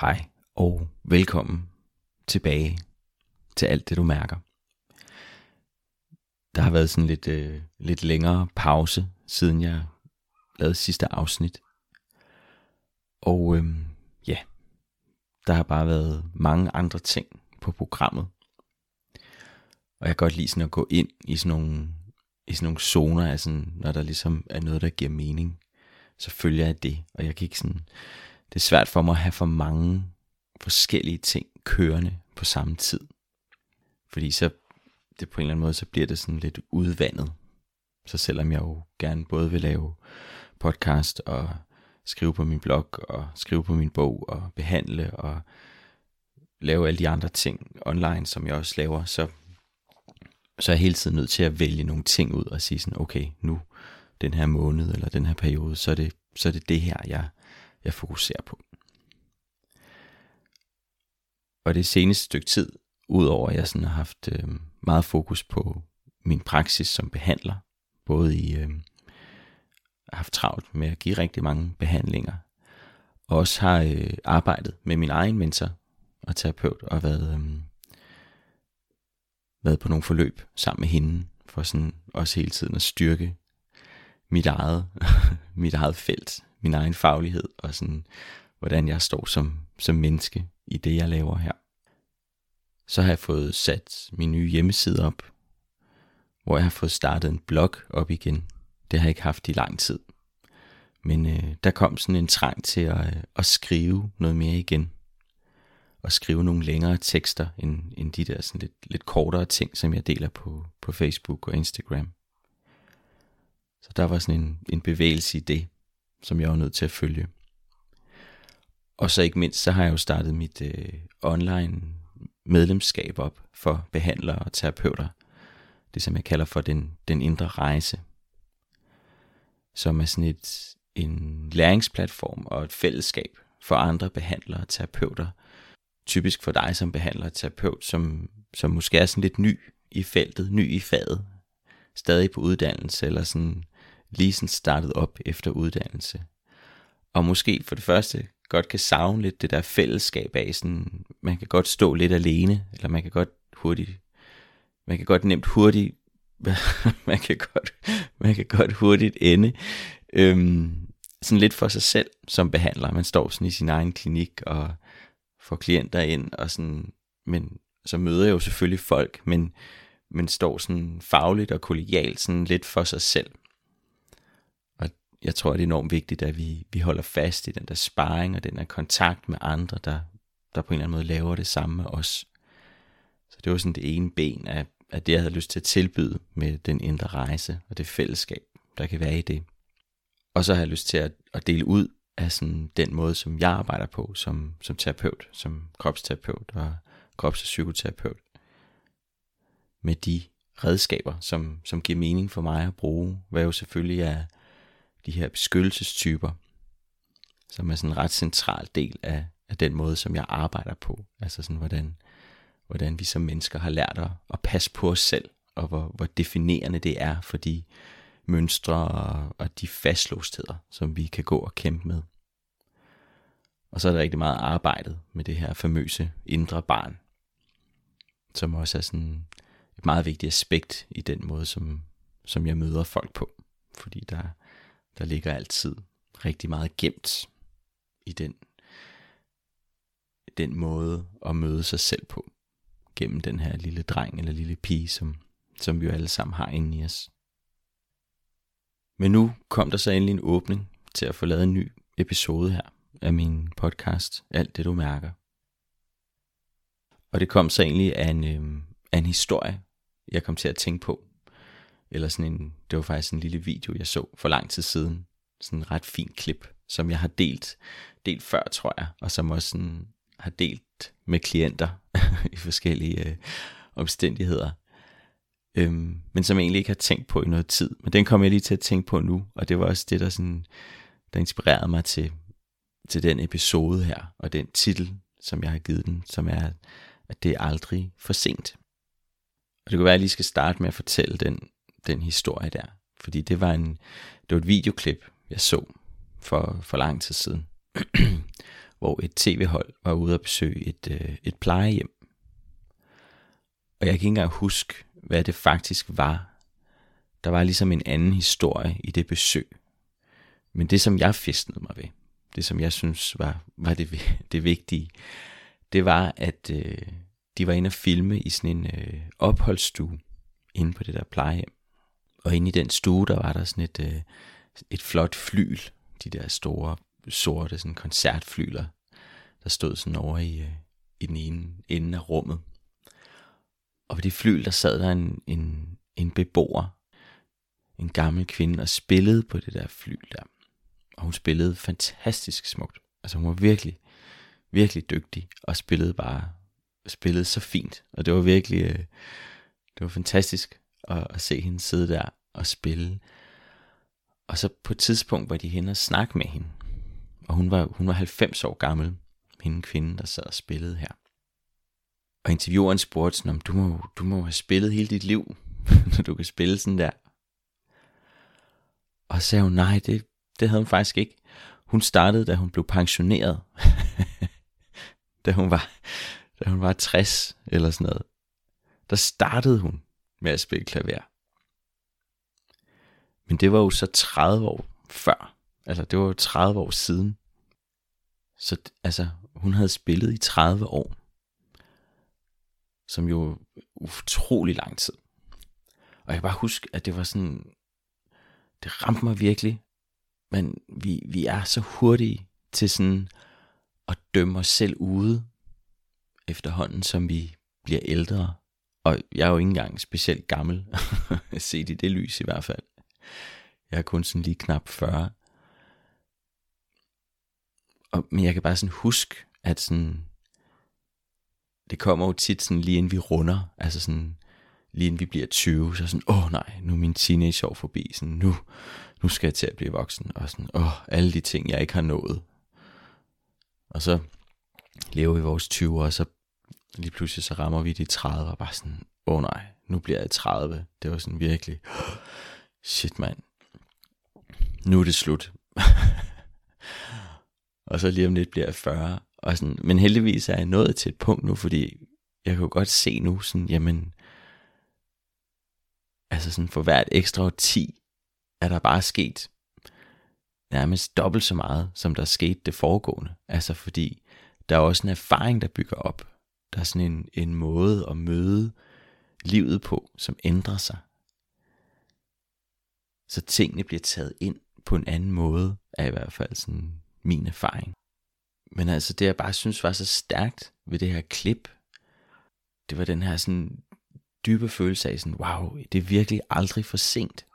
Hej og velkommen tilbage til alt det du mærker. Der har været sådan lidt, øh, lidt længere pause, siden jeg lavede sidste afsnit. Og øh, ja, der har bare været mange andre ting på programmet. Og jeg kan godt lide sådan at gå ind i sådan nogle, i sådan nogle zoner, altså når der ligesom er noget, der giver mening, så følger jeg det. Og jeg kan ikke sådan, det er svært for mig at have for mange forskellige ting kørende på samme tid. Fordi så, det på en eller anden måde, så bliver det sådan lidt udvandet. Så selvom jeg jo gerne både vil lave podcast og skrive på min blog og skrive på min bog og behandle og lave alle de andre ting online, som jeg også laver, så, så er jeg hele tiden nødt til at vælge nogle ting ud og sige sådan, okay, nu den her måned eller den her periode, så er det, så er det, det her, jeg, jeg fokuserer på. Og det seneste stykke tid, udover at jeg sådan har haft øh, meget fokus på min praksis som behandler, både i øh, har haft travlt med at give rigtig mange behandlinger, og også har øh, arbejdet med min egen mentor og terapeut, og været, øh, været på nogle forløb sammen med hende, for sådan også hele tiden at styrke mit eget, mit eget felt, min egen faglighed, og sådan, hvordan jeg står som, som menneske i det, jeg laver her. Så har jeg fået sat min nye hjemmeside op, hvor jeg har fået startet en blog op igen. Det har jeg ikke haft i lang tid. Men øh, der kom sådan en trang til at, øh, at skrive noget mere igen. Og skrive nogle længere tekster, end, end de der sådan lidt, lidt kortere ting, som jeg deler på, på Facebook og Instagram. Så der var sådan en, en bevægelse i det, som jeg var nødt til at følge. Og så ikke mindst, så har jeg jo startet mit øh, online medlemskab op for behandlere og terapeuter. Det som jeg kalder for den, den indre rejse. Som er sådan et, en læringsplatform og et fællesskab for andre behandlere og terapeuter. Typisk for dig som behandler og terapeut, som, som måske er sådan lidt ny i feltet, ny i faget, stadig på uddannelse, eller sådan lige sådan startet op efter uddannelse. Og måske for det første godt kan savne lidt det der fællesskab af, sådan, man kan godt stå lidt alene, eller man kan godt hurtigt, man kan godt nemt hurtigt, man kan godt, man kan godt hurtigt ende, øhm, sådan lidt for sig selv som behandler. Man står sådan i sin egen klinik og får klienter ind, og sådan, men så møder jeg jo selvfølgelig folk, men, men står sådan fagligt og kollegialt sådan lidt for sig selv jeg tror, det er enormt vigtigt, at vi, vi holder fast i den der sparring og den der kontakt med andre, der, der på en eller anden måde laver det samme med os. Så det var sådan det ene ben af, af det, jeg havde lyst til at tilbyde med den indre rejse og det fællesskab, der kan være i det. Og så har jeg lyst til at, at dele ud af sådan den måde, som jeg arbejder på som, som terapeut, som kropsterapeut og krops- og psykoterapeut. Med de redskaber, som, som giver mening for mig at bruge, hvad jo selvfølgelig er de her beskyttelsestyper, som er sådan en ret central del af, af den måde, som jeg arbejder på. Altså sådan, hvordan, hvordan vi som mennesker har lært at, at passe på os selv, og hvor, hvor definerende det er for de mønstre og, og de fastlåstheder, som vi kan gå og kæmpe med. Og så er der rigtig meget arbejdet med det her famøse indre barn, som også er sådan et meget vigtigt aspekt i den måde, som, som jeg møder folk på. Fordi der, der ligger altid rigtig meget gemt i den, den måde at møde sig selv på. Gennem den her lille dreng eller lille pige, som, som vi jo alle sammen har inde i os. Men nu kom der så endelig en åbning til at få lavet en ny episode her af min podcast, Alt det du mærker. Og det kom så egentlig af en, øh, af en historie, jeg kom til at tænke på, eller sådan en, det var faktisk en lille video, jeg så for lang tid siden. Sådan en ret fin klip, som jeg har delt, delt før, tror jeg, og som også sådan, har delt med klienter i forskellige øh, omstændigheder. Øhm, men som jeg egentlig ikke har tænkt på i noget tid. Men den kom jeg lige til at tænke på nu, og det var også det, der, sådan, der inspirerede mig til, til den episode her, og den titel, som jeg har givet den, som er, at det er aldrig for sent. Og det kunne være, at jeg lige skal starte med at fortælle den den historie der. Fordi det var, en, det var et videoklip, jeg så for, for lang tid siden. hvor et tv-hold var ude at besøge et, øh, et plejehjem. Og jeg kan ikke engang huske, hvad det faktisk var. Der var ligesom en anden historie i det besøg. Men det, som jeg festnede mig ved, det som jeg synes var, var det, det vigtige, det var, at øh, de var inde og filme i sådan en øh, opholdsstue inde på det der plejehjem. Og inde i den stue, der var der sådan et, øh, et flot flyl, de der store sorte sådan koncertflyler, der stod sådan over i, øh, i den ene ende af rummet. Og på det flyl, der sad der en, en, en beboer, en gammel kvinde, og spillede på det der flyl der. Og hun spillede fantastisk smukt. Altså hun var virkelig, virkelig dygtig, og spillede bare, spillede så fint. Og det var virkelig, øh, det var fantastisk at, at se hende sidde der og spille. Og så på et tidspunkt var de hen og snakke med hende. Og hun var, hun var 90 år gammel, hende kvinde, der sad og spillede her. Og intervieweren spurgte sådan, om du må, du må have spillet hele dit liv, når du kan spille sådan der. Og så sagde hun, nej, det, det havde hun faktisk ikke. Hun startede, da hun blev pensioneret. da, hun var, da hun var 60 eller sådan noget. Der startede hun med at spille klaver. Men det var jo så 30 år før. Altså, det var jo 30 år siden. Så altså, hun havde spillet i 30 år. Som jo utrolig lang tid. Og jeg kan bare huske, at det var sådan, det ramte mig virkelig. Men vi, vi er så hurtige til sådan at dømme os selv ude, efterhånden som vi bliver ældre. Og jeg er jo ikke engang specielt gammel, set i det lys i hvert fald. Jeg er kun sådan lige knap 40. Og, men jeg kan bare sådan huske, at sådan, det kommer jo tit sådan lige inden vi runder, altså sådan, lige inden vi bliver 20, så sådan, åh oh, nej, nu er min teenageår forbi, sådan, nu, nu skal jeg til at blive voksen, og sådan, åh, oh, alle de ting, jeg ikke har nået. Og så lever vi vores 20 og så lige pludselig så rammer vi de 30, og bare sådan, åh oh, nej, nu bliver jeg 30. Det var sådan virkelig, shit mand, nu er det slut. og så lige om lidt bliver jeg 40. Og sådan, men heldigvis er jeg nået til et punkt nu, fordi jeg kan jo godt se nu, sådan, jamen, altså sådan for hvert ekstra 10, er der bare sket nærmest dobbelt så meget, som der skete det foregående. Altså fordi der er også en erfaring, der bygger op. Der er sådan en, en måde at møde livet på, som ændrer sig. Så tingene bliver taget ind på en anden måde, er i hvert fald sådan min erfaring. Men altså det jeg bare synes var så stærkt ved det her klip, det var den her sådan dybe følelse af sådan, wow, det er virkelig aldrig for sent.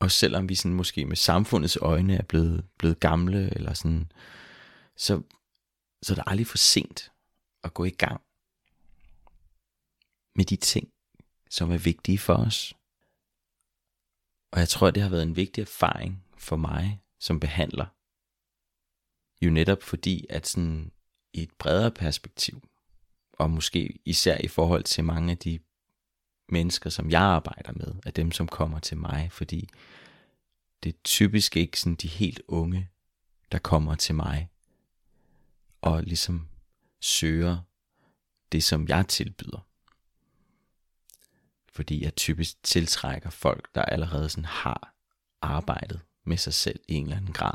Og selvom vi sådan måske med samfundets øjne er blevet, blevet gamle, eller sådan, så, så er det aldrig for sent at gå i gang med de ting, som er vigtige for os. Og jeg tror, det har været en vigtig erfaring for mig som behandler. Jo netop fordi, at sådan i et bredere perspektiv, og måske især i forhold til mange af de mennesker, som jeg arbejder med, af dem, som kommer til mig, fordi det er typisk ikke sådan de helt unge, der kommer til mig, og ligesom søger det, som jeg tilbyder fordi jeg typisk tiltrækker folk, der allerede sådan har arbejdet med sig selv i en eller anden grad.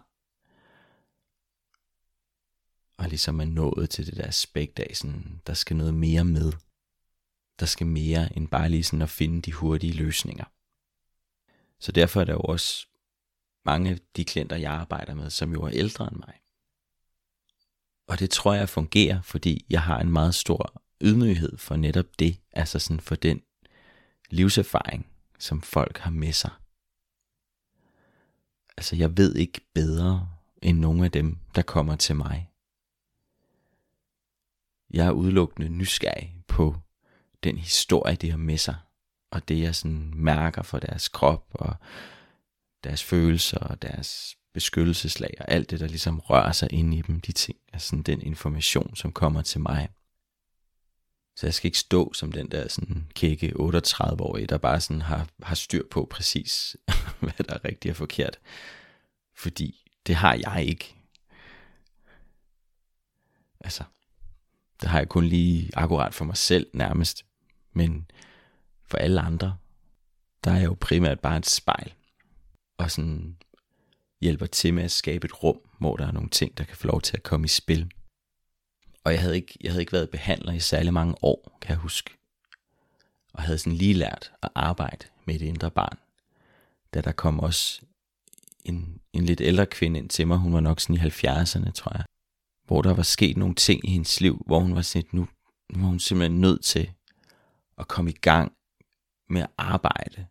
Og ligesom er nået til det der aspekt af, sådan, der skal noget mere med. Der skal mere end bare lige sådan at finde de hurtige løsninger. Så derfor er der jo også mange af de klienter, jeg arbejder med, som jo er ældre end mig. Og det tror jeg fungerer, fordi jeg har en meget stor ydmyghed for netop det, altså sådan for den livserfaring, som folk har med sig. Altså, jeg ved ikke bedre end nogen af dem, der kommer til mig. Jeg er udelukkende nysgerrig på den historie, de har med sig, og det jeg sådan mærker for deres krop og deres følelser og deres beskyttelseslag og alt det, der ligesom rører sig ind i dem, de ting, altså den information, som kommer til mig. Så jeg skal ikke stå som den der sådan kække 38-årige, der bare sådan har, har styr på præcis, hvad der er rigtigt og forkert. Fordi det har jeg ikke. Altså, det har jeg kun lige akkurat for mig selv nærmest. Men for alle andre, der er jeg jo primært bare et spejl. Og sådan hjælper til med at skabe et rum, hvor der er nogle ting, der kan få lov til at komme i spil. Og jeg havde ikke, jeg havde ikke været behandler i særlig mange år, kan jeg huske. Og havde sådan lige lært at arbejde med et indre barn. Da der kom også en, en lidt ældre kvinde ind til mig, hun var nok sådan i 70'erne, tror jeg. Hvor der var sket nogle ting i hendes liv, hvor hun var sådan, nu, nu var hun simpelthen nødt til at komme i gang med at arbejde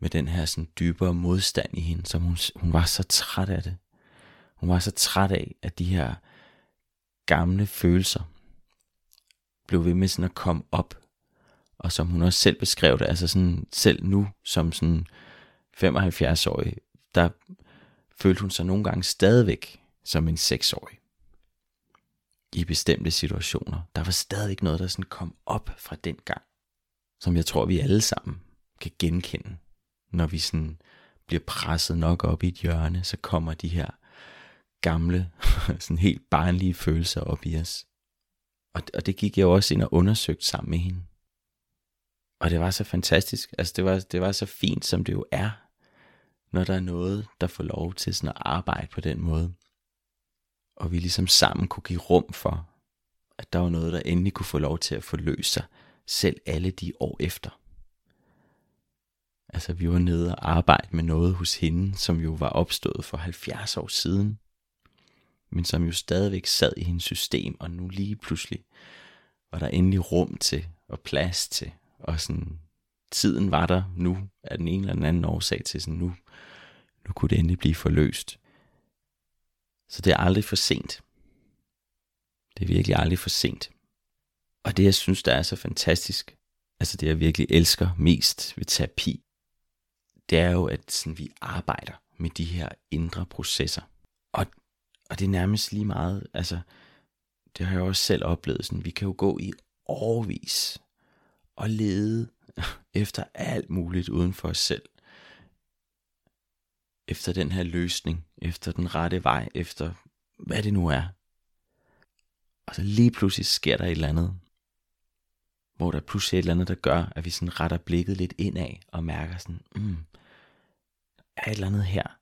med den her sådan dybere modstand i hende, som hun, hun var så træt af det. Hun var så træt af, at de her gamle følelser blev ved med sådan at komme op. Og som hun også selv beskrev det, altså sådan selv nu som sådan 75-årig, der følte hun sig nogle gange stadigvæk som en 6-årig. I bestemte situationer. Der var stadigvæk noget, der sådan kom op fra den gang, som jeg tror, vi alle sammen kan genkende. Når vi sådan bliver presset nok op i et hjørne, så kommer de her gamle, sådan helt barnlige følelser op i os. Og, og det gik jeg også ind og undersøgte sammen med hende. Og det var så fantastisk. Altså det var, det var så fint, som det jo er, når der er noget, der får lov til sådan at arbejde på den måde. Og vi ligesom sammen kunne give rum for, at der var noget, der endelig kunne få lov til at forløse sig, selv alle de år efter. Altså vi var nede og arbejde med noget hos hende, som jo var opstået for 70 år siden men som jo stadigvæk sad i hendes system, og nu lige pludselig var der endelig rum til, og plads til, og sådan, tiden var der nu, af den ene eller den anden årsag til sådan, nu, nu kunne det endelig blive forløst. Så det er aldrig for sent. Det er virkelig aldrig for sent. Og det, jeg synes, der er så fantastisk, altså det, jeg virkelig elsker mest ved terapi, det er jo, at sådan, vi arbejder med de her indre processer. Og og det er nærmest lige meget, altså, det har jeg også selv oplevet, sådan, vi kan jo gå i årvis og lede efter alt muligt uden for os selv. Efter den her løsning, efter den rette vej, efter hvad det nu er. Og så lige pludselig sker der et eller andet, hvor der pludselig er et eller andet, der gør, at vi sådan retter blikket lidt indad og mærker sådan, mm, der er et eller andet her.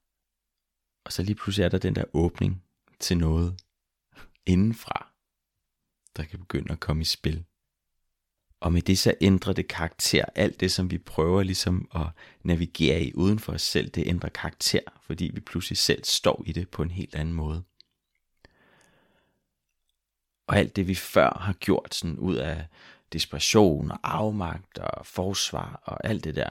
Og så lige pludselig er der den der åbning, til noget indenfra, der kan begynde at komme i spil. Og med det så ændrer det karakter. Alt det, som vi prøver ligesom at navigere i uden for os selv, det ændrer karakter, fordi vi pludselig selv står i det på en helt anden måde. Og alt det, vi før har gjort sådan ud af desperation og afmagt og forsvar og alt det der,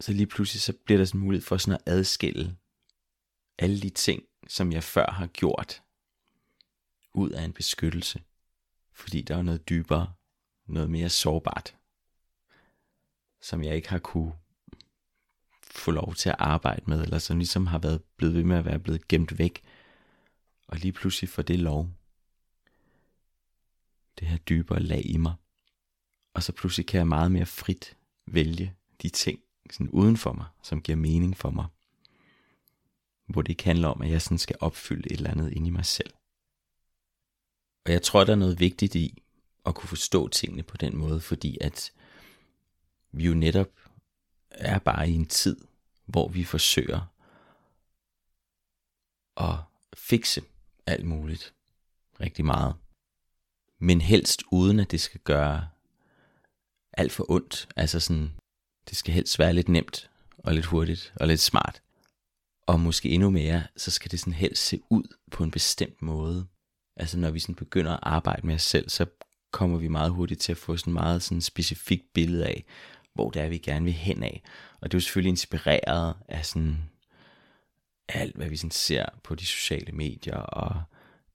så lige pludselig så bliver der sådan mulighed for sådan at adskille alle de ting, som jeg før har gjort, ud af en beskyttelse. Fordi der er noget dybere, noget mere sårbart, som jeg ikke har kunne få lov til at arbejde med, eller som ligesom har været blevet ved med at være blevet gemt væk, og lige pludselig får det lov. Det her dybere lag i mig. Og så pludselig kan jeg meget mere frit vælge de ting sådan uden for mig, som giver mening for mig hvor det ikke handler om, at jeg sådan skal opfylde et eller andet ind i mig selv. Og jeg tror, der er noget vigtigt i at kunne forstå tingene på den måde, fordi at vi jo netop er bare i en tid, hvor vi forsøger at fikse alt muligt rigtig meget. Men helst uden at det skal gøre alt for ondt. Altså sådan, det skal helst være lidt nemt og lidt hurtigt og lidt smart. Og måske endnu mere, så skal det sådan helst se ud på en bestemt måde. Altså når vi sådan begynder at arbejde med os selv, så kommer vi meget hurtigt til at få sådan meget sådan specifikt billede af, hvor det er, vi gerne vil hen af. Og det er jo selvfølgelig inspireret af sådan alt, hvad vi sådan ser på de sociale medier og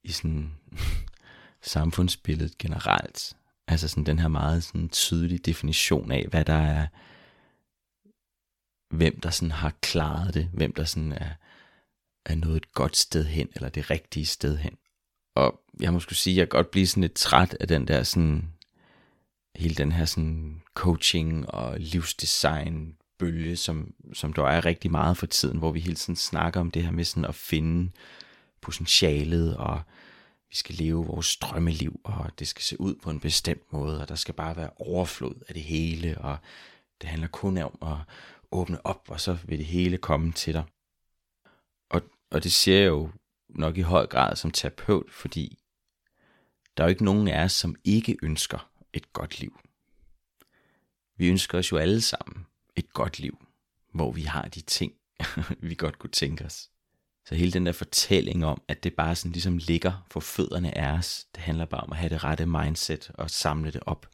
i sådan samfundsbilledet generelt. Altså sådan den her meget sådan tydelige definition af, hvad der er hvem der sådan har klaret det, hvem der sådan er, er nået et godt sted hen, eller det rigtige sted hen. Og jeg må skulle sige, at jeg godt blive sådan lidt træt af den der sådan, hele den her sådan coaching og livsdesign bølge, som, som der er rigtig meget for tiden, hvor vi hele tiden snakker om det her med sådan at finde potentialet, og vi skal leve vores drømmeliv, og det skal se ud på en bestemt måde, og der skal bare være overflod af det hele, og det handler kun om at åbne op, og så vil det hele komme til dig. Og, og det siger jeg jo nok i høj grad som terapeut, fordi der er jo ikke nogen af os, som ikke ønsker et godt liv. Vi ønsker os jo alle sammen et godt liv, hvor vi har de ting, vi godt kunne tænke os. Så hele den der fortælling om, at det bare sådan ligesom ligger for fødderne af os, det handler bare om at have det rette mindset og samle det op.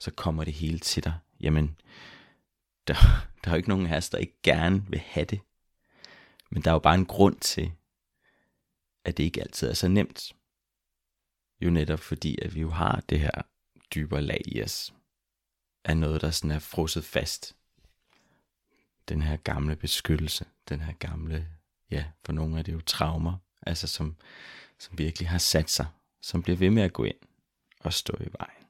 Så kommer det hele til dig. Jamen, der, der er jo ikke nogen af os, der ikke gerne vil have det. Men der er jo bare en grund til, at det ikke altid er så nemt. Jo netop fordi, at vi jo har det her dybere lag i os. Af noget, der sådan er frosset fast. Den her gamle beskyttelse. Den her gamle, ja, for nogle af det jo traumer. Altså som, som virkelig har sat sig. Som bliver ved med at gå ind og stå i vejen.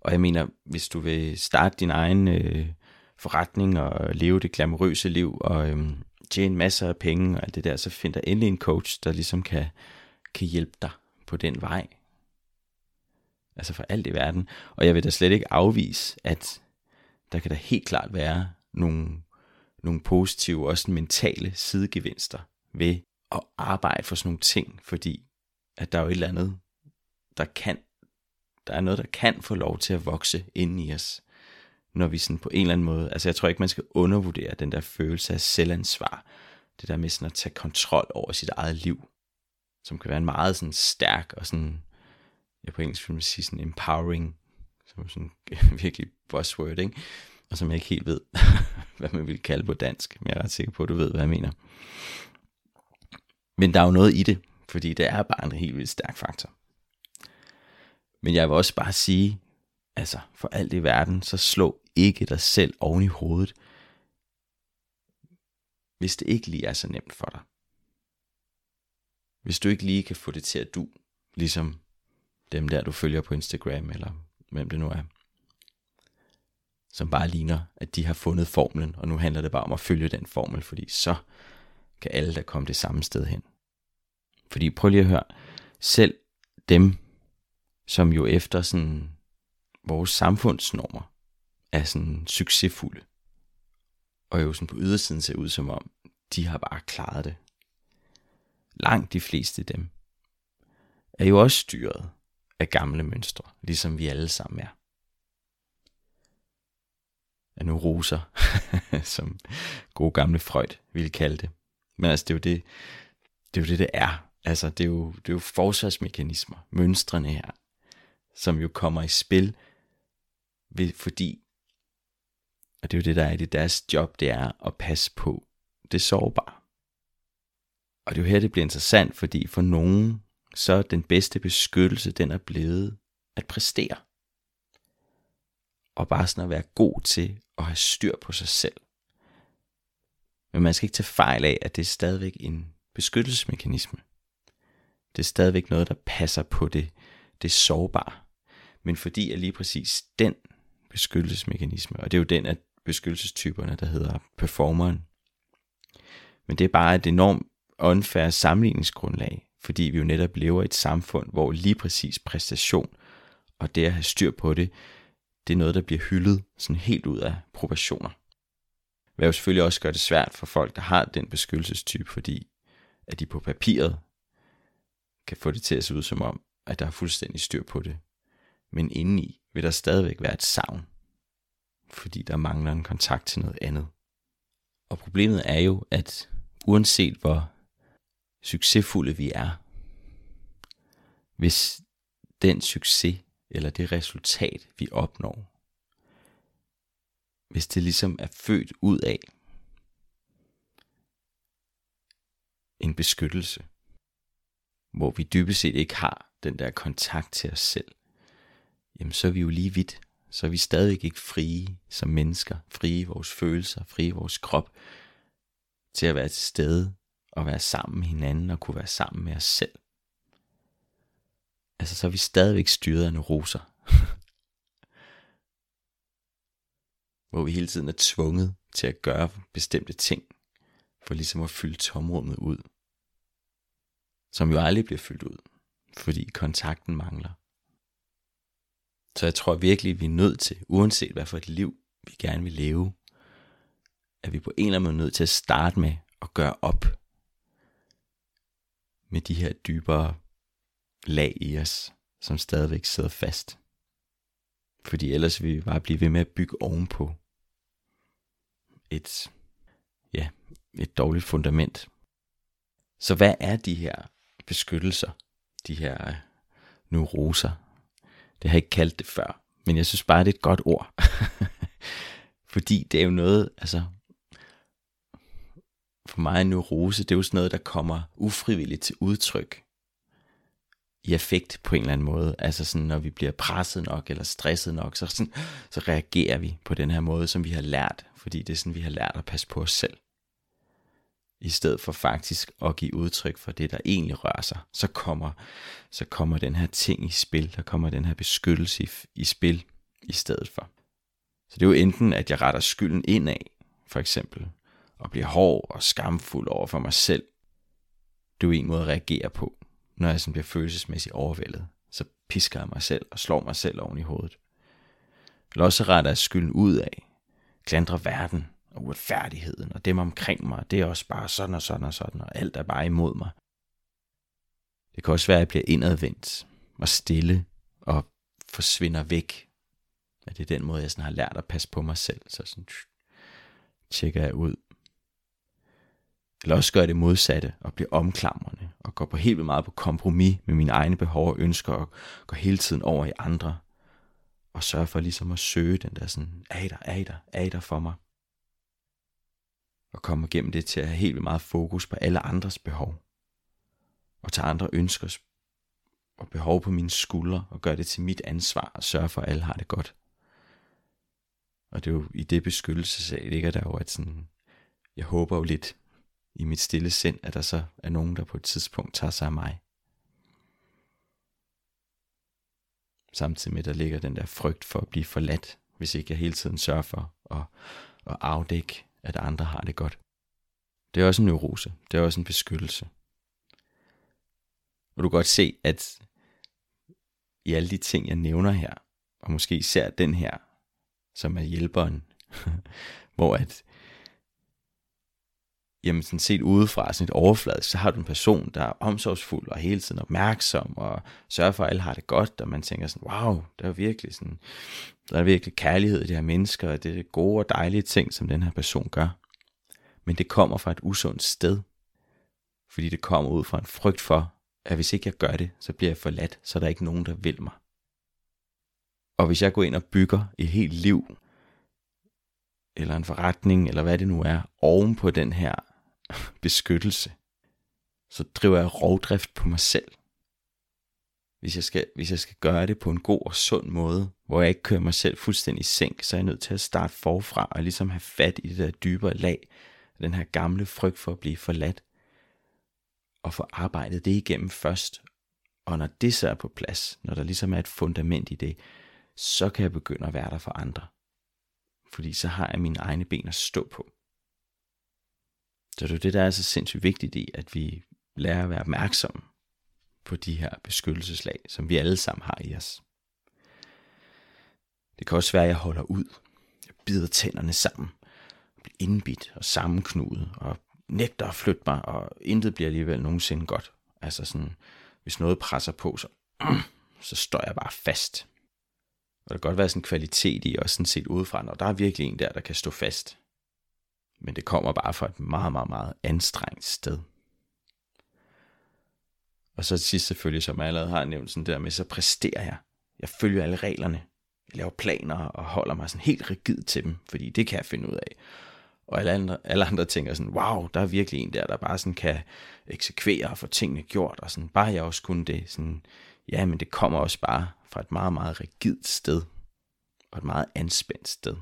Og jeg mener, hvis du vil starte din egen øh, forretning og leve det glamourøse liv og øhm, tjene masser af penge og alt det der, så find dig endelig en coach, der ligesom kan, kan hjælpe dig på den vej. Altså for alt i verden. Og jeg vil da slet ikke afvise, at der kan da helt klart være nogle, nogle positive, også mentale sidegevinster ved at arbejde for sådan nogle ting, fordi at der er jo et eller andet, der kan, der er noget, der kan få lov til at vokse ind i os, når vi sådan på en eller anden måde, altså jeg tror ikke, man skal undervurdere den der følelse af selvansvar, det der med sådan at tage kontrol over sit eget liv, som kan være en meget sådan stærk og sådan, jeg på engelsk vil sige sådan empowering, som er sådan virkelig buzzword, ikke? og som jeg ikke helt ved, hvad man vil kalde på dansk, men jeg er ret sikker på, at du ved, hvad jeg mener. Men der er jo noget i det, fordi det er bare en helt vildt stærk faktor. Men jeg vil også bare sige, altså for alt i verden, så slå ikke dig selv oven i hovedet, hvis det ikke lige er så nemt for dig. Hvis du ikke lige kan få det til at du, ligesom dem der, du følger på Instagram, eller hvem det nu er, som bare ligner, at de har fundet formlen, og nu handler det bare om at følge den formel, fordi så kan alle der komme det samme sted hen. Fordi prøv lige at høre, selv dem, som jo efter sådan vores samfundsnormer er sådan succesfulde, og jo sådan på ydersiden ser ud som om, de har bare klaret det. Langt de fleste af dem er jo også styret af gamle mønstre, ligesom vi alle sammen er. Af neuroser, som gode gamle Freud ville kalde det. Men altså, det er jo det, det, er jo det, det er. Altså, det er jo, det er jo forsvarsmekanismer, mønstrene her, som jo kommer i spil, ved, fordi, og det er jo det, der er det, deres job, det er at passe på det sårbare. Og det er jo her, det bliver interessant, fordi for nogen, så er den bedste beskyttelse, den er blevet at præstere. Og bare sådan at være god til at have styr på sig selv. Men man skal ikke tage fejl af, at det er stadigvæk en beskyttelsesmekanisme. Det er stadigvæk noget, der passer på det, det sårbare. Men fordi at lige præcis den beskyttelsesmekanisme, og det er jo den at beskyttelsestyperne, der hedder performeren. Men det er bare et enormt unfair sammenligningsgrundlag, fordi vi jo netop lever i et samfund, hvor lige præcis præstation og det at have styr på det, det er noget, der bliver hyldet sådan helt ud af proportioner. Hvad jo selvfølgelig også gør det svært for folk, der har den beskyttelsestype, fordi at de på papiret kan få det til at se ud som om, at der er fuldstændig styr på det. Men indeni vil der stadigvæk være et savn, fordi der mangler en kontakt til noget andet. Og problemet er jo, at uanset hvor succesfulde vi er, hvis den succes eller det resultat, vi opnår, hvis det ligesom er født ud af en beskyttelse, hvor vi dybest set ikke har den der kontakt til os selv, jamen så er vi jo lige vidt. Så er vi stadig ikke frie som mennesker, frie i vores følelser, frie i vores krop, til at være til stede og være sammen med hinanden og kunne være sammen med os selv. Altså så er vi stadigvæk styret af neuroser. hvor vi hele tiden er tvunget til at gøre bestemte ting, for ligesom at fylde tomrummet ud. som jo aldrig bliver fyldt ud, fordi kontakten mangler. Så jeg tror virkelig, vi er nødt til, uanset hvad for et liv vi gerne vil leve, at vi på en eller anden måde nødt til at starte med at gøre op med de her dybere lag i os, som stadigvæk sidder fast. Fordi ellers vil vi bare blive ved med at bygge ovenpå et, ja, et dårligt fundament. Så hvad er de her beskyttelser, de her øh, neuroser? Det har jeg ikke kaldt det før, men jeg synes bare, det er et godt ord. Fordi det er jo noget, altså, for mig en neurose, det er jo sådan noget, der kommer ufrivilligt til udtryk i effekt på en eller anden måde. Altså sådan, når vi bliver presset nok eller stresset nok, så, sådan, så reagerer vi på den her måde, som vi har lært, fordi det er sådan, vi har lært at passe på os selv. I stedet for faktisk at give udtryk for det, der egentlig rører sig, så kommer, så kommer den her ting i spil, der kommer den her beskyttelse i, i spil i stedet for. Så det er jo enten, at jeg retter skylden indad, for eksempel, og bliver hård og skamfuld over for mig selv. Det er jo en måde at reagere på når jeg sådan bliver følelsesmæssigt overvældet, så pisker jeg mig selv og slår mig selv oven i hovedet. Eller også retter jeg skylden ud af, klandrer verden og uretfærdigheden og dem omkring mig, det er også bare sådan og sådan og sådan, og alt er bare imod mig. Det kan også være, at jeg bliver indadvendt og stille og forsvinder væk. At det er den måde, jeg sådan har lært at passe på mig selv. Så sådan tjekker jeg ud eller også gør det modsatte og bliver omklamrende og går på helt vildt meget på kompromis med mine egne behov og ønsker og går hele tiden over i andre og sørger for ligesom at søge den der sådan, er I der, er I der, er I der for mig? Og kommer gennem det til at have helt meget fokus på alle andres behov og tage andre ønsker og behov på mine skuldre og gøre det til mit ansvar og sørge for, at alle har det godt. Og det er jo i det beskyttelsesag ligger der jo, at sådan, jeg håber jo lidt, i mit stille sind, at der så er nogen, der på et tidspunkt tager sig af mig. Samtidig med, der ligger den der frygt for at blive forladt, hvis ikke jeg hele tiden sørger for at, at afdække, at andre har det godt. Det er også en neurose. Det er også en beskyttelse. Og du kan godt se, at i alle de ting, jeg nævner her, og måske især den her, som er hjælperen, hvor at jamen sådan set udefra, sådan et overfladisk, så har du en person, der er omsorgsfuld og hele tiden opmærksom og sørger for, at alle har det godt, og man tænker sådan, wow, der er virkelig sådan, der er virkelig kærlighed i de her mennesker, og det er gode og dejlige ting, som den her person gør. Men det kommer fra et usundt sted, fordi det kommer ud fra en frygt for, at hvis ikke jeg gør det, så bliver jeg forladt, så er der ikke nogen, der vil mig. Og hvis jeg går ind og bygger et helt liv, eller en forretning, eller hvad det nu er, oven på den her beskyttelse, så driver jeg rovdrift på mig selv. Hvis jeg, skal, hvis jeg skal gøre det på en god og sund måde, hvor jeg ikke kører mig selv fuldstændig i sænk, så er jeg nødt til at starte forfra og ligesom have fat i det der dybere lag, den her gamle frygt for at blive forladt, og få arbejdet det igennem først. Og når det så er på plads, når der ligesom er et fundament i det, så kan jeg begynde at være der for andre. Fordi så har jeg mine egne ben at stå på. Så det er det, der er så sindssygt vigtigt i, at vi lærer at være opmærksomme på de her beskyttelseslag, som vi alle sammen har i os. Det kan også være, at jeg holder ud. Jeg bider tænderne sammen, bliver indbidt og sammenknudet, og nægter at flytte mig, og intet bliver alligevel nogensinde godt. Altså sådan, hvis noget presser på, så, så står jeg bare fast. Og der kan godt være sådan en kvalitet i, også sådan set udefra, når der er virkelig en der, der kan stå fast. Men det kommer bare fra et meget, meget, meget anstrengt sted. Og så til sidst selvfølgelig, som jeg allerede har nævnt, sådan der med, så præsterer jeg. Jeg følger alle reglerne. Jeg laver planer og holder mig sådan helt rigid til dem, fordi det kan jeg finde ud af. Og alle andre, alle andre tænker sådan, wow, der er virkelig en der, der bare sådan kan eksekvere og få tingene gjort, og sådan, bare jeg også kunne det. Sådan, ja, men det kommer også bare fra et meget, meget rigidt sted, og et meget anspændt sted.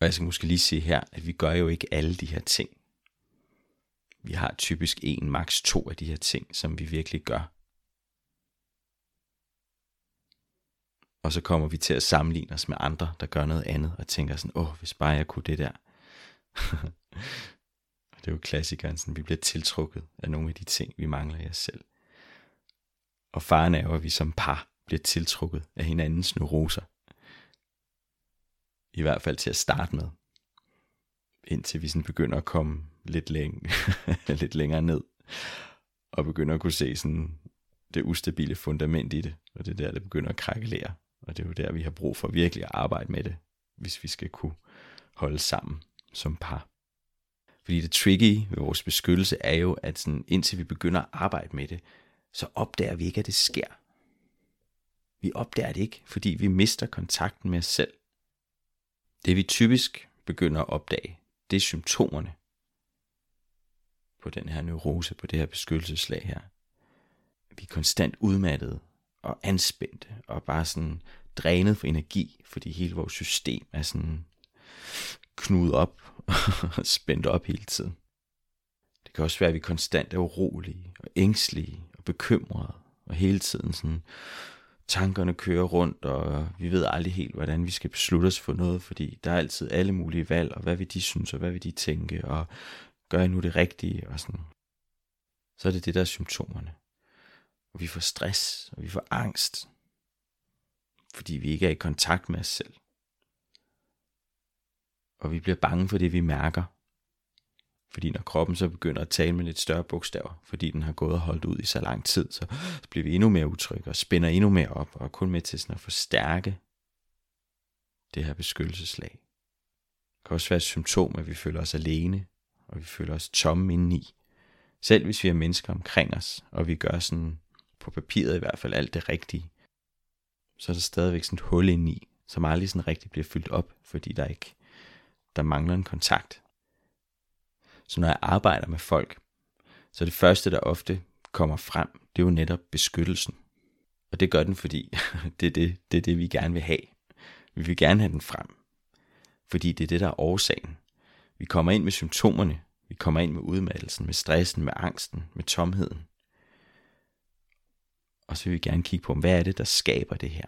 Og jeg skal måske lige sige her, at vi gør jo ikke alle de her ting. Vi har typisk en, maks to af de her ting, som vi virkelig gør. Og så kommer vi til at sammenligne os med andre, der gør noget andet, og tænker sådan, åh, hvis bare jeg kunne det der. Og det er jo klassikeren, sådan, vi bliver tiltrukket af nogle af de ting, vi mangler i os selv. Og faren er jo, at vi som par bliver tiltrukket af hinandens neuroser. I hvert fald til at starte med. Indtil vi sådan begynder at komme lidt, læng- lidt længere ned. Og begynder at kunne se sådan det ustabile fundament i det. Og det er der, det begynder at krakkelere. Og det er jo der, vi har brug for virkelig at arbejde med det, hvis vi skal kunne holde sammen som par. Fordi det tricky ved vores beskyttelse er jo, at sådan, indtil vi begynder at arbejde med det, så opdager vi ikke, at det sker. Vi opdager det ikke, fordi vi mister kontakten med os selv. Det vi typisk begynder at opdage, det er symptomerne på den her neurose, på det her beskyttelseslag her. Vi er konstant udmattede og anspændte og bare sådan drænet for energi, fordi hele vores system er sådan knudet op og spændt op hele tiden. Det kan også være, at vi konstant er urolige og ængstlige og bekymrede og hele tiden sådan tankerne kører rundt, og vi ved aldrig helt, hvordan vi skal beslutte os for noget, fordi der er altid alle mulige valg, og hvad vil de synes, og hvad vil de tænke, og gør jeg nu det rigtige, og sådan. Så er det det, der er symptomerne. Og vi får stress, og vi får angst, fordi vi ikke er i kontakt med os selv. Og vi bliver bange for det, vi mærker. Fordi når kroppen så begynder at tale med lidt større bogstaver, fordi den har gået og holdt ud i så lang tid, så, bliver vi endnu mere utrygge og spænder endnu mere op, og er kun med til sådan at forstærke det her beskyttelseslag. Det kan også være et symptom, at vi føler os alene, og vi føler os tomme indeni. Selv hvis vi har mennesker omkring os, og vi gør sådan på papiret i hvert fald alt det rigtige, så er der stadigvæk sådan et hul indeni, som aldrig sådan rigtig bliver fyldt op, fordi der ikke der mangler en kontakt. Så når jeg arbejder med folk, så det første, der ofte kommer frem, det er jo netop beskyttelsen. Og det gør den, fordi det er det, det er det, vi gerne vil have. Vi vil gerne have den frem. Fordi det er det, der er årsagen. Vi kommer ind med symptomerne. Vi kommer ind med udmattelsen, med stressen, med angsten, med tomheden. Og så vil vi gerne kigge på, hvad er det, der skaber det her?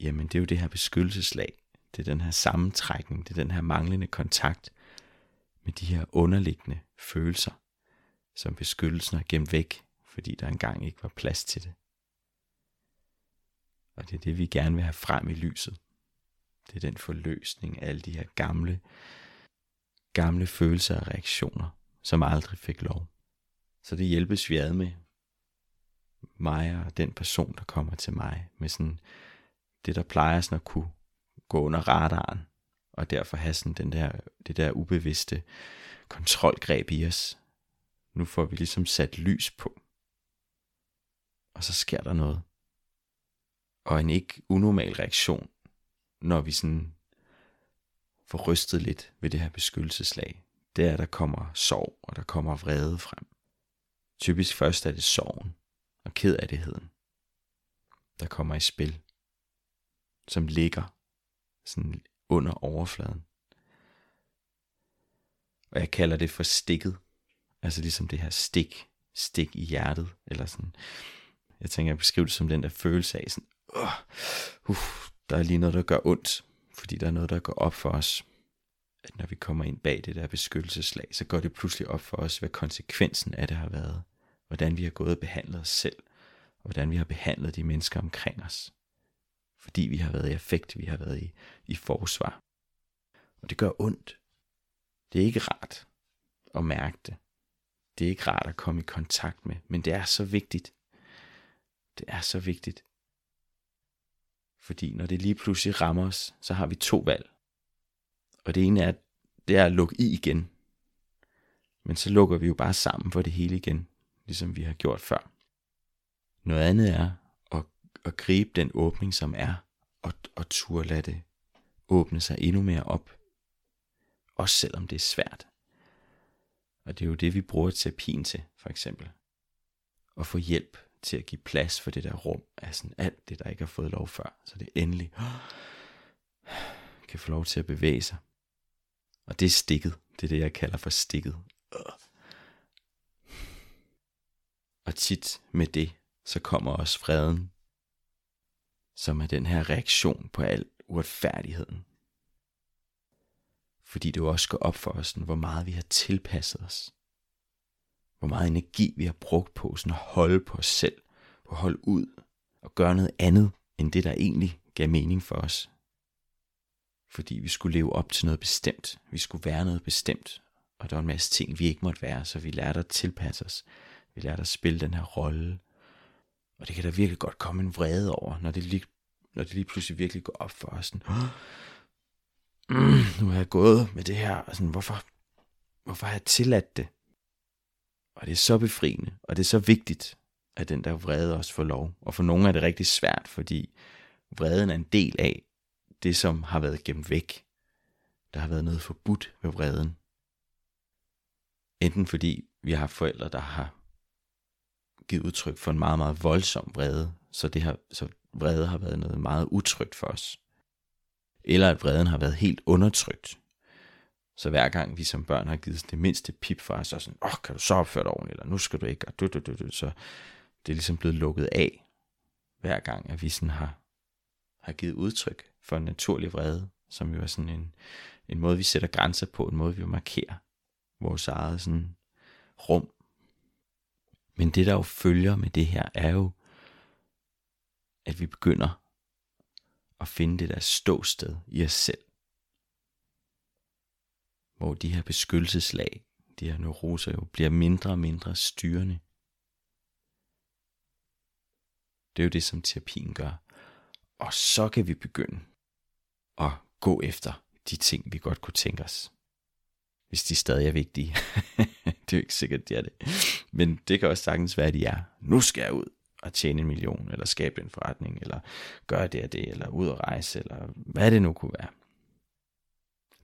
Jamen, det er jo det her beskyttelseslag. Det er den her sammentrækning, det er den her manglende kontakt med de her underliggende følelser, som beskyttelsen har gemt væk, fordi der engang ikke var plads til det. Og det er det, vi gerne vil have frem i lyset. Det er den forløsning af alle de her gamle, gamle følelser og reaktioner, som aldrig fik lov. Så det hjælpes vi ad med, mig og den person, der kommer til mig, med sådan det, der plejer sådan at kunne gå under radaren, og derfor have sådan den der, det der ubevidste kontrolgreb i os. Nu får vi ligesom sat lys på. Og så sker der noget. Og en ikke unormal reaktion, når vi sådan får rystet lidt ved det her beskyttelseslag, det er, at der kommer sorg, og der kommer vrede frem. Typisk først er det sorgen og kedattigheden, der kommer i spil, som ligger sådan under overfladen. Og jeg kalder det for stikket. Altså ligesom det her stik, stik i hjertet, eller sådan. Jeg tænker, jeg beskriver det som den der følelse af sådan, uh, uh, der er lige noget, der gør ondt, fordi der er noget, der går op for os. At når vi kommer ind bag det der beskyttelseslag, så går det pludselig op for os, hvad konsekvensen af det har været. Hvordan vi har gået og behandlet os selv, og hvordan vi har behandlet de mennesker omkring os fordi vi har været i effekt, vi har været i, i forsvar. Og det gør ondt. Det er ikke rart at mærke det. Det er ikke rart at komme i kontakt med, men det er så vigtigt. Det er så vigtigt. Fordi når det lige pludselig rammer os, så har vi to valg. Og det ene er, det er at lukke i igen. Men så lukker vi jo bare sammen for det hele igen, ligesom vi har gjort før. Noget andet er at gribe den åbning, som er, og, og turde lade det åbne sig endnu mere op. Også selvom det er svært. Og det er jo det, vi bruger terapien til, for eksempel. At få hjælp til at give plads for det der rum af sådan alt det, der ikke har fået lov før. Så det endelig kan få lov til at bevæge sig. Og det er stikket. Det er det, jeg kalder for stikket. Og tit med det, så kommer også freden som er den her reaktion på al uretfærdigheden. Fordi det jo også går op for os, hvor meget vi har tilpasset os hvor meget energi vi har brugt på sådan at holde på os selv, på at holde ud og gøre noget andet, end det der egentlig gav mening for os. Fordi vi skulle leve op til noget bestemt. Vi skulle være noget bestemt. Og der var en masse ting, vi ikke måtte være, så vi lærte at tilpasse os. Vi lærte at spille den her rolle. Og det kan der virkelig godt komme en vrede over, når det lige, når det lige pludselig virkelig går op for os. Sådan, mm, nu har jeg gået med det her, og sådan, hvorfor, hvorfor har jeg tilladt det? Og det er så befriende, og det er så vigtigt, at den der vrede også får lov. Og for nogle er det rigtig svært, fordi vreden er en del af det, som har været gemt væk. Der har været noget forbudt ved vreden. Enten fordi vi har haft forældre, der har givet udtryk for en meget, meget voldsom vrede, så, det har, så vrede har været noget meget utrygt for os. Eller at vreden har været helt undertrykt. Så hver gang vi som børn har givet det mindste pip for os, så sådan, åh, oh, kan du så opføre dig ordentligt, eller nu skal du ikke, og du, du, du, du, så det er ligesom blevet lukket af, hver gang at vi sådan har, har givet udtryk for en naturlig vrede, som jo er sådan en, en måde, vi sætter grænser på, en måde, vi markerer vores eget sådan rum. Men det, der jo følger med det her, er jo, at vi begynder at finde det der ståsted i os selv. Hvor de her beskyttelseslag, de her neuroser jo bliver mindre og mindre styrende. Det er jo det, som terapien gør. Og så kan vi begynde at gå efter de ting, vi godt kunne tænke os. Hvis de stadig er vigtige. det er jo ikke sikkert, de er det. Men det kan også sagtens være, at de er. Nu skal jeg ud og tjene en million, eller skabe en forretning, eller gøre det og det, eller ud og rejse, eller hvad det nu kunne være.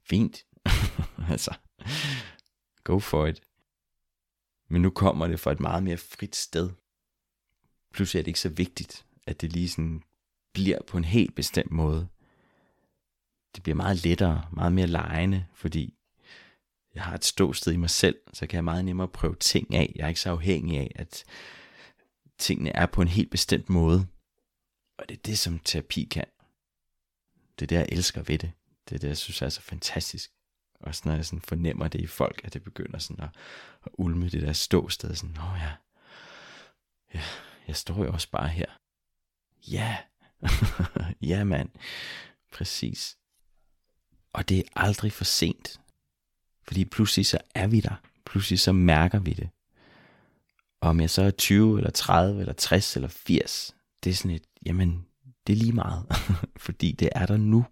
Fint. altså, go for it. Men nu kommer det fra et meget mere frit sted. Pludselig er det ikke så vigtigt, at det lige sådan bliver på en helt bestemt måde. Det bliver meget lettere, meget mere lejende, fordi jeg har et ståsted i mig selv, så kan jeg meget nemmere prøve ting af. Jeg er ikke så afhængig af, at tingene er på en helt bestemt måde. Og det er det, som terapi kan. Det er det, jeg elsker ved det. Det er det, jeg synes er så fantastisk. Også når jeg sådan fornemmer det i folk, at det begynder sådan at, at ulme det der ståsted. Sådan, Nå ja, ja, jeg står jo også bare her. Ja, ja mand, præcis. Og det er aldrig for sent. Fordi pludselig så er vi der. Pludselig så mærker vi det. Og om jeg så er 20 eller 30 eller 60 eller 80, det er sådan et, jamen, det er lige meget. Fordi det er der nu.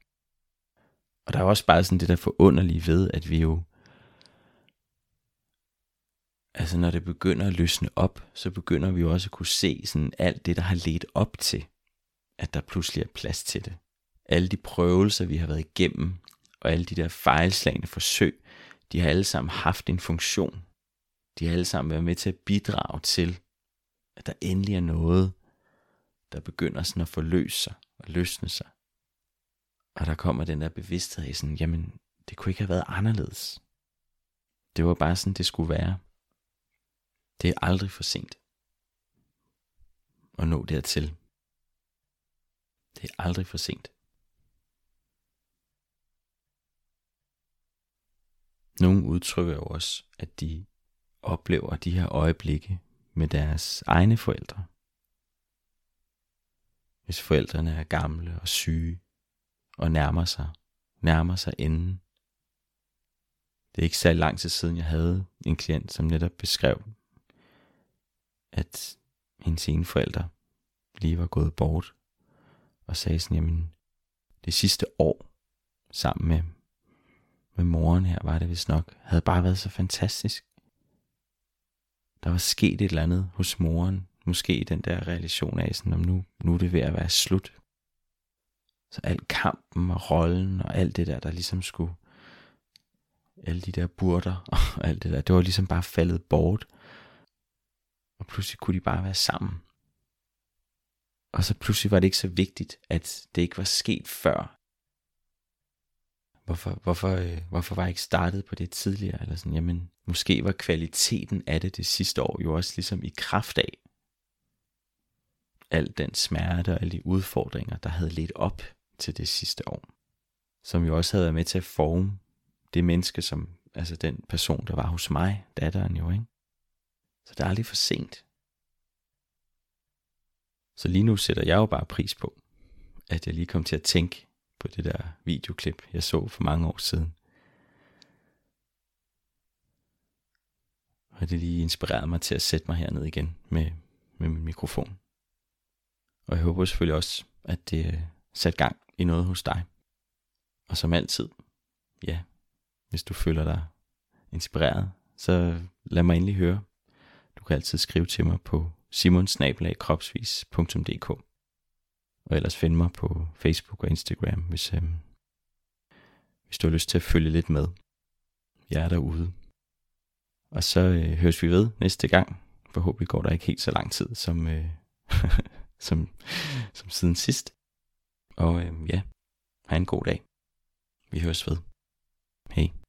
Og der er også bare sådan det der forunderlige ved, at vi jo, altså når det begynder at løsne op, så begynder vi jo også at kunne se sådan alt det, der har ledt op til, at der pludselig er plads til det. Alle de prøvelser, vi har været igennem, og alle de der fejlslagende forsøg, de har alle sammen haft en funktion. De har alle sammen været med til at bidrage til, at der endelig er noget, der begynder sådan at forløse sig og løsne sig. Og der kommer den der bevidsthed i sådan, jamen, det kunne ikke have været anderledes. Det var bare sådan, det skulle være. Det er aldrig for sent at nå dertil. Det er aldrig for sent. Nogle udtrykker jo også, at de oplever de her øjeblikke med deres egne forældre. Hvis forældrene er gamle og syge og nærmer sig, nærmer sig enden. Det er ikke så lang tid siden, jeg havde en klient, som netop beskrev, at hendes ene forældre lige var gået bort, og sagde sådan, jamen, det sidste år sammen med med moren her, var det vist nok, havde bare været så fantastisk. Der var sket et eller andet hos moren, måske den der relation af, sådan, om nu, nu er det ved at være slut. Så alt kampen og rollen og alt det der, der ligesom skulle, alle de der burter og alt det der, det var ligesom bare faldet bort. Og pludselig kunne de bare være sammen. Og så pludselig var det ikke så vigtigt, at det ikke var sket før, hvorfor, hvorfor, øh, hvorfor var jeg ikke startet på det tidligere? Eller sådan, jamen, måske var kvaliteten af det det sidste år jo også ligesom i kraft af al den smerte og alle de udfordringer, der havde ledt op til det sidste år. Som jo også havde været med til at forme det menneske, som, altså den person, der var hos mig, datteren jo, ikke? Så det er aldrig for sent. Så lige nu sætter jeg jo bare pris på, at jeg lige kom til at tænke på det der videoklip, jeg så for mange år siden. Og det lige inspirerede mig til at sætte mig herned igen med, med min mikrofon. Og jeg håber selvfølgelig også, at det øh, sat gang i noget hos dig. Og som altid, ja, hvis du føler dig inspireret, så lad mig endelig høre. Du kan altid skrive til mig på simonsnabelagkropsvis.dk og ellers finde mig på Facebook og Instagram, hvis, øh, hvis du har lyst til at følge lidt med. Jeg er derude. Og så øh, høres vi ved næste gang. Forhåbentlig går der ikke helt så lang tid som, øh, som, som siden sidst. Og øh, ja, have en god dag. Vi høres ved. Hej.